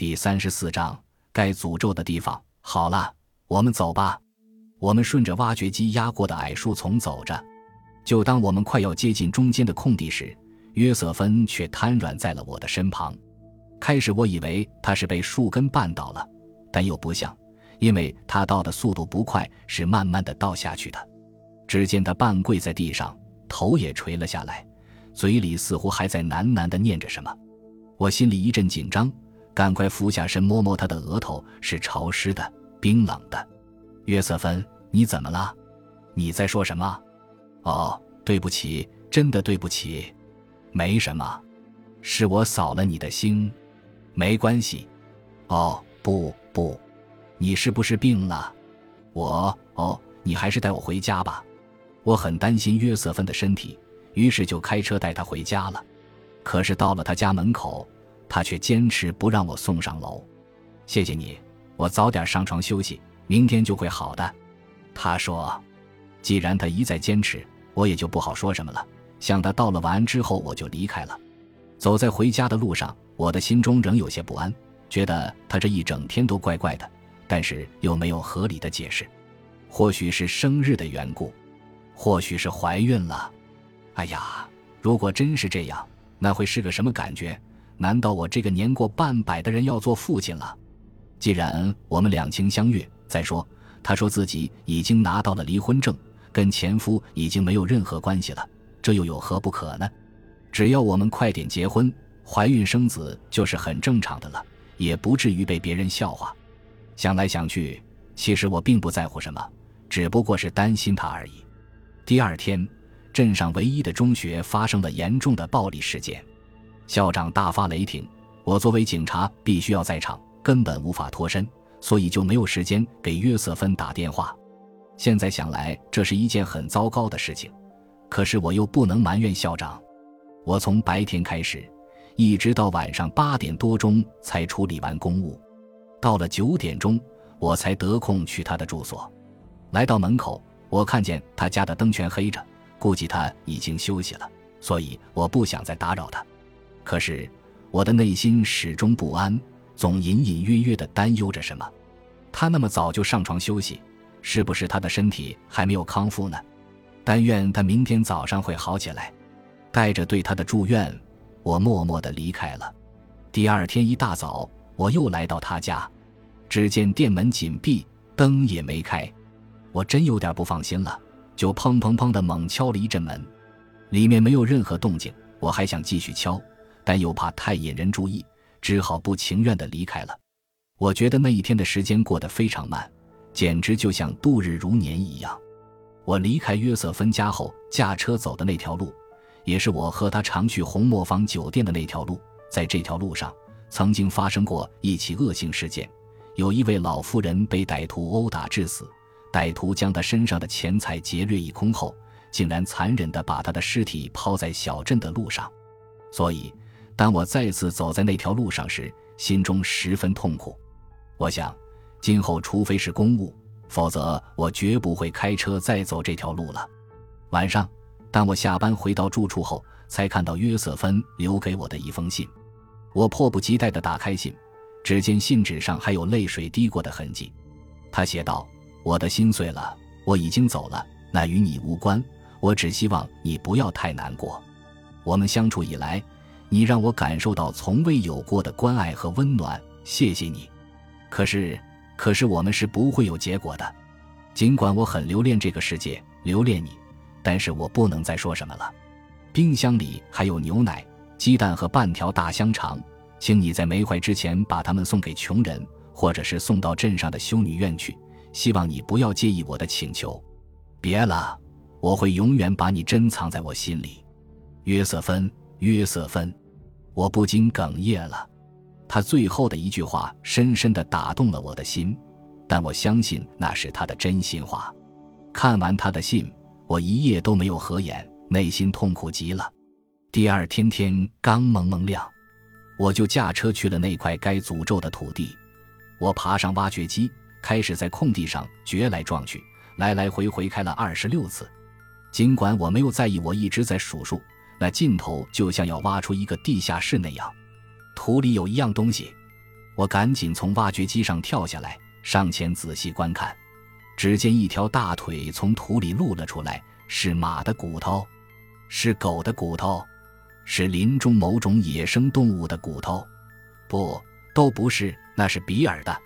第三十四章，该诅咒的地方。好了，我们走吧。我们顺着挖掘机压过的矮树丛走着。就当我们快要接近中间的空地时，约瑟芬却瘫软在了我的身旁。开始我以为他是被树根绊倒了，但又不像，因为他倒的速度不快，是慢慢的倒下去的。只见他半跪在地上，头也垂了下来，嘴里似乎还在喃喃的念着什么。我心里一阵紧张，赶快俯下身摸摸他的额头，是潮湿的、冰冷的。约瑟芬，你怎么了？你在说什么？哦，对不起，真的对不起。没什么，是我扫了你的兴。没关系，哦不不，你是不是病了？我哦，你还是带我回家吧。我很担心约瑟芬的身体，于是就开车带她回家了。可是到了他家门口，他却坚持不让我送上楼。谢谢你，我早点上床休息，明天就会好的。他说，既然他一再坚持，我也就不好说什么了。向他道了晚安之后，我就离开了。走在回家的路上。我的心中仍有些不安，觉得他这一整天都怪怪的，但是又没有合理的解释。或许是生日的缘故，或许是怀孕了。哎呀，如果真是这样，那会是个什么感觉？难道我这个年过半百的人要做父亲了？既然我们两情相悦，再说他说自己已经拿到了离婚证，跟前夫已经没有任何关系了，这又有何不可呢？只要我们快点结婚。怀孕生子就是很正常的了，也不至于被别人笑话。想来想去，其实我并不在乎什么，只不过是担心他而已。第二天，镇上唯一的中学发生了严重的暴力事件，校长大发雷霆。我作为警察必须要在场，根本无法脱身，所以就没有时间给约瑟芬打电话。现在想来，这是一件很糟糕的事情，可是我又不能埋怨校长。我从白天开始。一直到晚上八点多钟才处理完公务，到了九点钟，我才得空去他的住所。来到门口，我看见他家的灯全黑着，估计他已经休息了，所以我不想再打扰他。可是我的内心始终不安，总隐隐约约的担忧着什么。他那么早就上床休息，是不是他的身体还没有康复呢？但愿他明天早上会好起来。带着对他的祝愿。我默默地离开了。第二天一大早，我又来到他家，只见店门紧闭，灯也没开。我真有点不放心了，就砰砰砰的猛敲了一阵门。里面没有任何动静，我还想继续敲，但又怕太引人注意，只好不情愿地离开了。我觉得那一天的时间过得非常慢，简直就像度日如年一样。我离开约瑟芬家后，驾车走的那条路。也是我和他常去红磨坊酒店的那条路，在这条路上曾经发生过一起恶性事件，有一位老妇人被歹徒殴打致死，歹徒将她身上的钱财劫掠一空后，竟然残忍地把她的尸体抛在小镇的路上。所以，当我再次走在那条路上时，心中十分痛苦。我想，今后除非是公务，否则我绝不会开车再走这条路了。晚上。当我下班回到住处后，才看到约瑟芬留给我的一封信。我迫不及待地打开信，只见信纸上还有泪水滴过的痕迹。他写道：“我的心碎了，我已经走了，那与你无关。我只希望你不要太难过。我们相处以来，你让我感受到从未有过的关爱和温暖，谢谢你。可是，可是我们是不会有结果的。尽管我很留恋这个世界，留恋你。”但是我不能再说什么了。冰箱里还有牛奶、鸡蛋和半条大香肠，请你在没坏之前把它们送给穷人，或者是送到镇上的修女院去。希望你不要介意我的请求。别了，我会永远把你珍藏在我心里。约瑟芬，约瑟芬，我不禁哽咽了。他最后的一句话深深地打动了我的心，但我相信那是他的真心话。看完他的信。我一夜都没有合眼，内心痛苦极了。第二天天刚蒙蒙亮，我就驾车去了那块该诅咒的土地。我爬上挖掘机，开始在空地上掘来撞去，来来回回开了二十六次。尽管我没有在意，我一直在数数，那尽头就像要挖出一个地下室那样。土里有一样东西，我赶紧从挖掘机上跳下来，上前仔细观看。只见一条大腿从土里露了出来，是马的骨头，是狗的骨头，是林中某种野生动物的骨头。不，都不是，那是比尔的。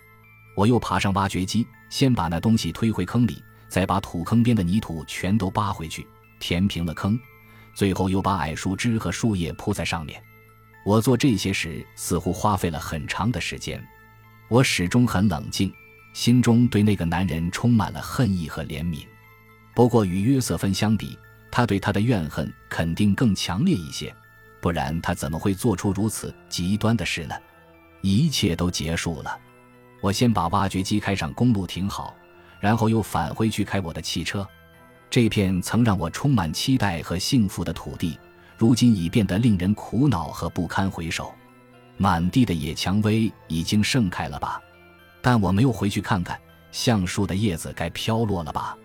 我又爬上挖掘机，先把那东西推回坑里，再把土坑边的泥土全都扒回去，填平了坑，最后又把矮树枝和树叶铺在上面。我做这些时，似乎花费了很长的时间。我始终很冷静。心中对那个男人充满了恨意和怜悯，不过与约瑟芬相比，他对他的怨恨肯定更强烈一些，不然他怎么会做出如此极端的事呢？一切都结束了，我先把挖掘机开上公路停好，然后又返回去开我的汽车。这片曾让我充满期待和幸福的土地，如今已变得令人苦恼和不堪回首。满地的野蔷薇已经盛开了吧？但我没有回去看看橡树的叶子该飘落了吧？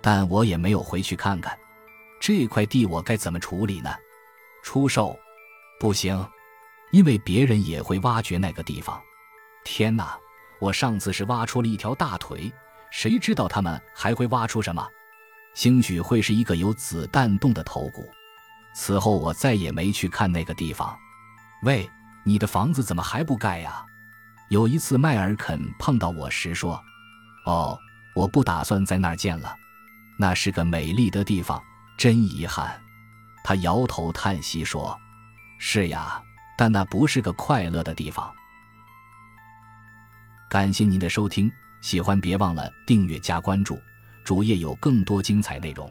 但我也没有回去看看这块地我该怎么处理呢？出售？不行，因为别人也会挖掘那个地方。天哪！我上次是挖出了一条大腿，谁知道他们还会挖出什么？兴许会是一个有子弹洞的头骨。此后我再也没去看那个地方。喂，你的房子怎么还不盖呀？有一次，迈尔肯碰到我时说：“哦，我不打算在那儿建了，那是个美丽的地方，真遗憾。”他摇头叹息说：“是呀，但那不是个快乐的地方。”感谢您的收听，喜欢别忘了订阅加关注，主页有更多精彩内容。